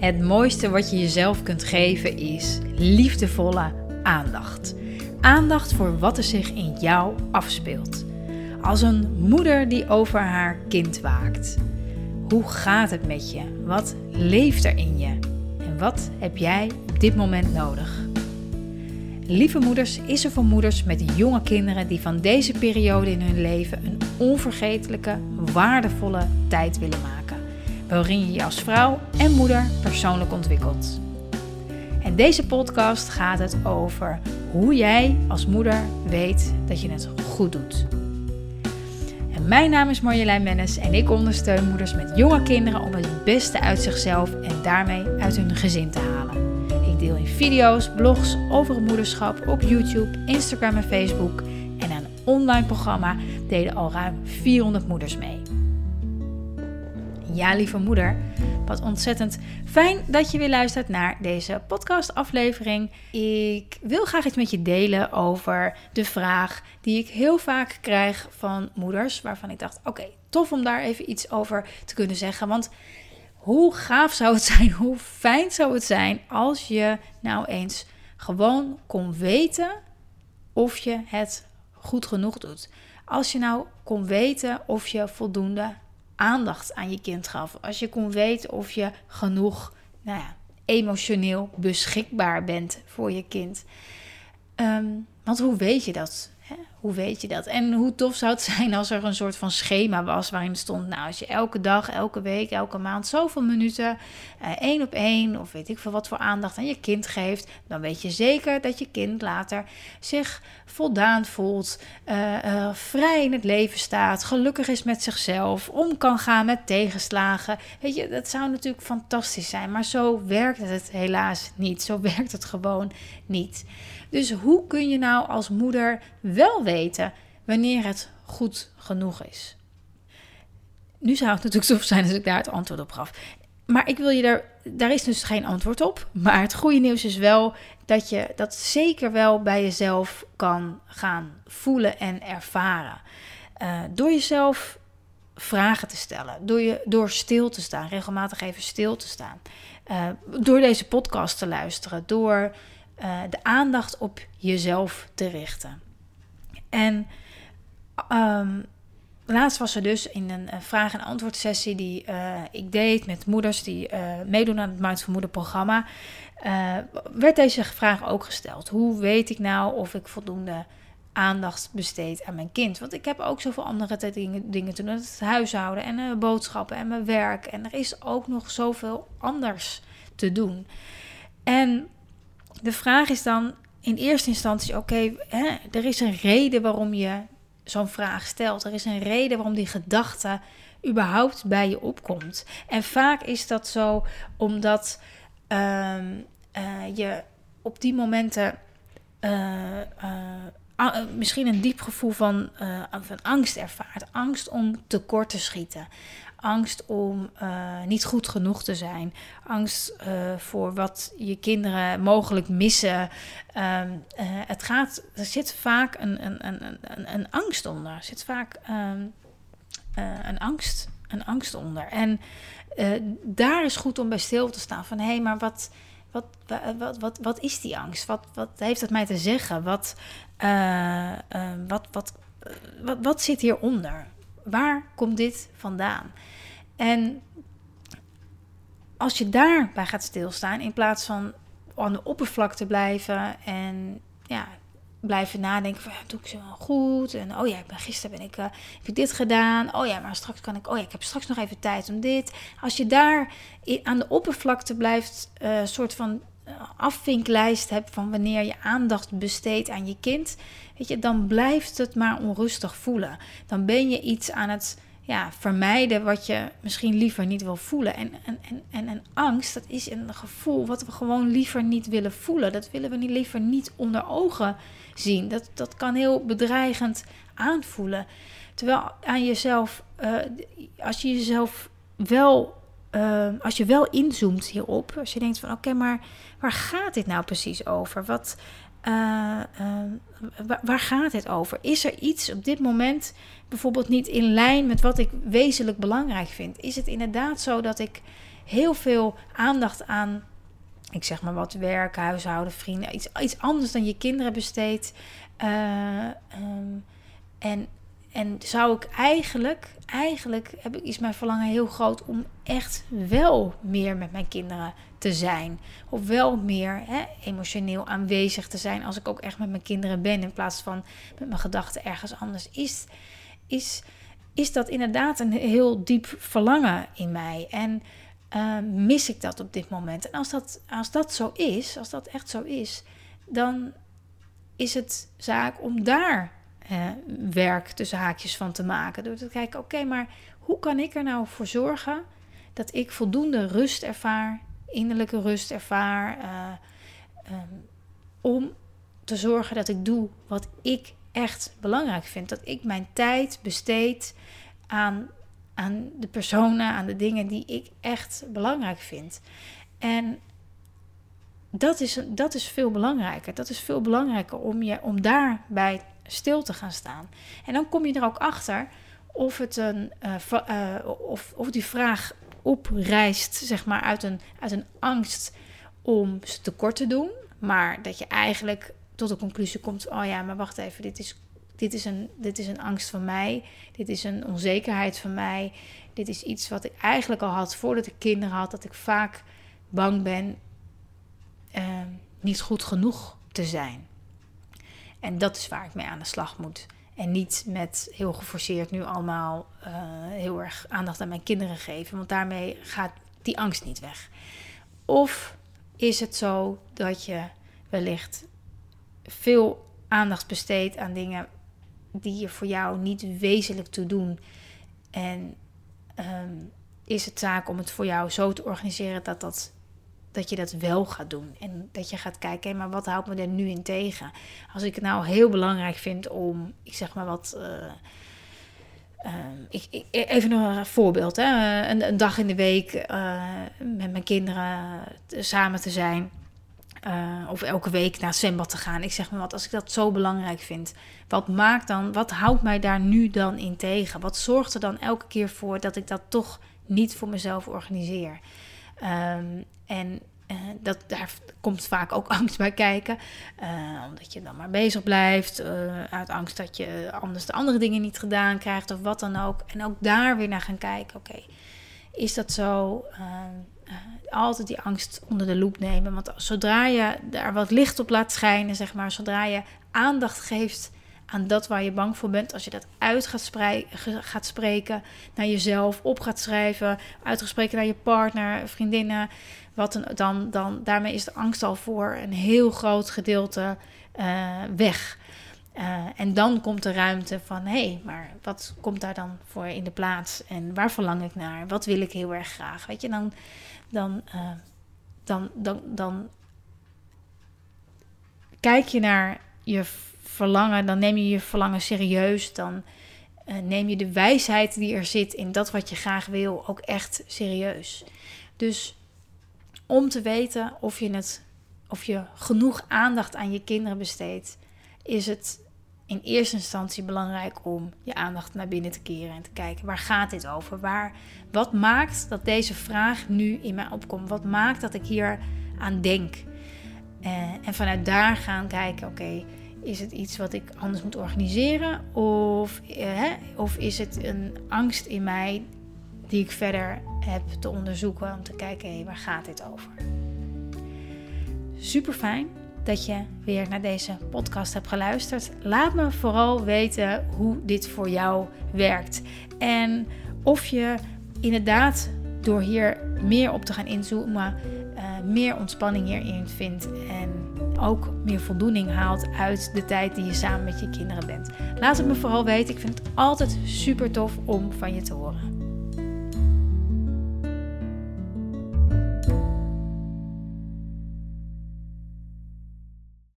Het mooiste wat je jezelf kunt geven is liefdevolle aandacht. Aandacht voor wat er zich in jou afspeelt. Als een moeder die over haar kind waakt. Hoe gaat het met je? Wat leeft er in je? En wat heb jij op dit moment nodig? Lieve Moeders is er voor moeders met jonge kinderen die van deze periode in hun leven een onvergetelijke, waardevolle tijd willen maken. Waarin je je als vrouw en moeder persoonlijk ontwikkelt. En deze podcast gaat het over hoe jij als moeder weet dat je het goed doet. En mijn naam is Marjolein Mennis en ik ondersteun moeders met jonge kinderen om het beste uit zichzelf en daarmee uit hun gezin te halen. Ik deel in video's, blogs over het moederschap op YouTube, Instagram en Facebook. En een online programma deden al ruim 400 moeders mee. Ja, lieve moeder, wat ontzettend fijn dat je weer luistert naar deze podcastaflevering. Ik wil graag iets met je delen over de vraag die ik heel vaak krijg van moeders, waarvan ik dacht: oké, tof om daar even iets over te kunnen zeggen. Want hoe gaaf zou het zijn, hoe fijn zou het zijn als je nou eens gewoon kon weten of je het goed genoeg doet. Als je nou kon weten of je voldoende aandacht aan je kind gaf. Als je kon weten of je genoeg nou ja, emotioneel beschikbaar bent voor je kind. Ehm, want hoe weet je dat? Hoe weet je dat? En hoe tof zou het zijn als er een soort van schema was waarin stond: Nou, als je elke dag, elke week, elke maand zoveel minuten, uh, één op één, of weet ik veel wat voor aandacht aan je kind geeft, dan weet je zeker dat je kind later zich voldaan voelt, uh, uh, vrij in het leven staat, gelukkig is met zichzelf, om kan gaan met tegenslagen. Weet je, dat zou natuurlijk fantastisch zijn, maar zo werkt het helaas niet. Zo werkt het gewoon niet. Dus hoe kun je nou als moeder wel weten wanneer het goed genoeg is? Nu zou het natuurlijk tof zijn als ik daar het antwoord op gaf. Maar ik wil je daar, daar is dus geen antwoord op. Maar het goede nieuws is wel dat je dat zeker wel bij jezelf kan gaan voelen en ervaren. Uh, door jezelf vragen te stellen, door, je, door stil te staan, regelmatig even stil te staan. Uh, door deze podcast te luisteren, door uh, de aandacht op jezelf te richten. En um, laatst was er dus in een, vraag- en antwoord sessie die uh, ik deed met moeders die uh, meedoen aan het Mindful Moeder programma, werd deze vraag ook gesteld. Hoe weet ik nou of ik voldoende aandacht besteed aan mijn kind? Want ik heb ook zoveel andere dingen, dingen te doen. Het huishouden en boodschappen en mijn werk. En er is ook nog zoveel anders te doen. En de vraag is dan in eerste instantie: oké, er is een reden waarom je zo'n vraag stelt. Er is een reden waarom die gedachte überhaupt bij je opkomt. En vaak is dat zo omdat uh, uh, je op die momenten uh, misschien een diep gevoel van, van angst ervaart. Angst om tekort te schieten angst om uh, niet goed genoeg te zijn, angst uh, voor wat je kinderen mogelijk missen. Um, uh, het gaat, er zit vaak een, een, een, een, een angst onder. Er zit vaak um, een, angst, een angst onder. En daar is goed om bij stil te staan van hé, hey, maar wat. Wat, wat, wat, wat is die angst? Wat, wat heeft het mij te zeggen? Wat, wat, wat, wat, wat zit hieronder? Waar komt dit vandaan? En als je daarbij gaat stilstaan, in plaats van aan de oppervlakte blijven en ja, blijven nadenken van ja, doe ik ze wel goed? En oh ja, ben, gisteren ben ik, uh, heb ik dit gedaan. Oh ja, maar straks kan ik, oh ja, ik heb straks nog even tijd om dit. Als je daar aan de oppervlakte blijft, uh, soort van eh, afvinklijst hebt van wanneer je aandacht besteedt aan je kind, weet je, dan blijft het maar onrustig voelen. Dan ben je iets aan het ja, vermijden wat je misschien liever niet wil voelen. En, en, en, en, en angst, dat is een gevoel wat we gewoon liever niet willen voelen. Dat willen we niet liever niet onder ogen zien. Dat, dat kan heel bedreigend aanvoelen. Terwijl aan jezelf, uh, als je jezelf wel uh, als je wel inzoomt hierop, als je denkt van oké, maar waar gaat dit nou precies over? Wat, uh, uh, waar gaat dit over? Is er iets op dit moment bijvoorbeeld niet in lijn met wat ik wezenlijk belangrijk vind? Is het inderdaad zo dat ik heel veel aandacht aan, ik zeg maar wat, werk, huishouden, vrienden, iets, iets anders dan je kinderen besteedt. Uh, en, en zou ik eigenlijk, eigenlijk heb ik, is mijn verlangen heel groot om echt wel meer met mijn kinderen te zijn. Of wel meer hè, emotioneel aanwezig te zijn als ik ook echt met mijn kinderen ben. In plaats van met mijn gedachten ergens anders. Is, is, is dat inderdaad een heel diep verlangen in mij. En uh, mis ik dat op dit moment. En als dat, als dat zo is, als dat echt zo is, dan is het zaak om daar werk tussen haakjes van te maken. Door te kijken, oké, maar hoe kan ik er nou voor zorgen dat ik voldoende rust ervaar, innerlijke rust ervaar, uh, um, om te zorgen dat ik doe wat ik echt belangrijk vind. Dat ik mijn tijd besteed aan, aan de personen, aan de dingen die ik echt belangrijk vind. En dat is, dat is veel belangrijker. Dat is veel belangrijker om, je, om daarbij stil te gaan staan. En dan kom je er ook achter of, het een, uh, of, of die vraag oprijst zeg maar, uit, een, uit een angst om ze tekort te doen. Maar dat je eigenlijk tot de conclusie komt: oh ja, maar wacht even, dit is, dit is, een, dit is een angst van mij. Dit is een onzekerheid van mij. Dit is iets wat ik eigenlijk al had voordat ik kinderen had. Dat ik vaak bang ben uh, niet goed genoeg te zijn. En dat is waar ik mee aan de slag moet. En niet met heel geforceerd nu allemaal uh, heel erg aandacht aan mijn kinderen geven. Want daarmee gaat die angst niet weg. Of is het zo dat je wellicht veel aandacht besteedt aan dingen die je voor jou niet wezenlijk toe doen. En um, is het zaak om het voor jou zo te organiseren dat dat dat je dat wel gaat doen. En dat je gaat kijken, maar wat houdt me er nu in tegen? Als ik het nou heel belangrijk vind om, ik zeg maar wat. Uh, uh, ik, ik, even een voorbeeld. Hè? Een, dag in de week uh, met mijn kinderen samen te zijn. of elke week naar het zwembad te gaan. Ik zeg maar wat, als ik dat zo belangrijk vind, wat maakt dan, wat houdt mij daar nu dan in tegen? Wat zorgt er dan elke keer voor dat ik dat toch niet voor mezelf organiseer? Um, en uh, dat, daar komt vaak ook angst bij kijken. Uh, omdat je dan maar bezig blijft. Uh, uit angst dat je anders de andere dingen niet gedaan krijgt of wat dan ook. En ook daar weer naar gaan kijken. Oké, is dat zo? altijd die angst onder de loep nemen. Want zodra je daar wat licht op laat schijnen, zeg maar. Zodra je aandacht geeft aan dat waar je bang voor bent. Als je dat uit gaat, spreken naar jezelf, op gaat schrijven, uitgespreken naar je partner, vriendinnen. Wat dan, dan, daarmee is de angst al voor een heel groot gedeelte uh, weg. Uh, en dan komt de ruimte van hé, hey, maar wat komt daar dan voor in de plaats? En waar verlang ik naar? Wat wil ik heel erg graag? Weet je, dan, dan, uh, dan, dan, dan kijk je naar je verlangen, dan neem je je verlangen serieus. Dan uh, neem je de wijsheid die er zit in dat wat je graag wil ook echt serieus. Dus om te weten of je, het, of je genoeg aandacht aan je kinderen besteedt, is het in eerste instantie belangrijk om je aandacht naar binnen te keren en te kijken waar gaat dit over? Waar, wat maakt dat deze vraag nu in mij opkomt? Wat maakt dat ik hier aan denk? Uh, en vanuit daar gaan kijken, oké, is het iets wat ik anders moet organiseren? Of, uh, of is het een angst in mij die ik verder heb te onderzoeken om te kijken, waar gaat dit over? Super fijn dat je weer naar deze podcast hebt geluisterd. Laat me vooral weten hoe dit voor jou werkt. En of je inderdaad door hier meer op te gaan inzoomen, meer ontspanning hierin vindt en ook meer voldoening haalt uit de tijd die je samen met je kinderen bent. Laat het me vooral weten. Ik vind het altijd super tof om van je te horen.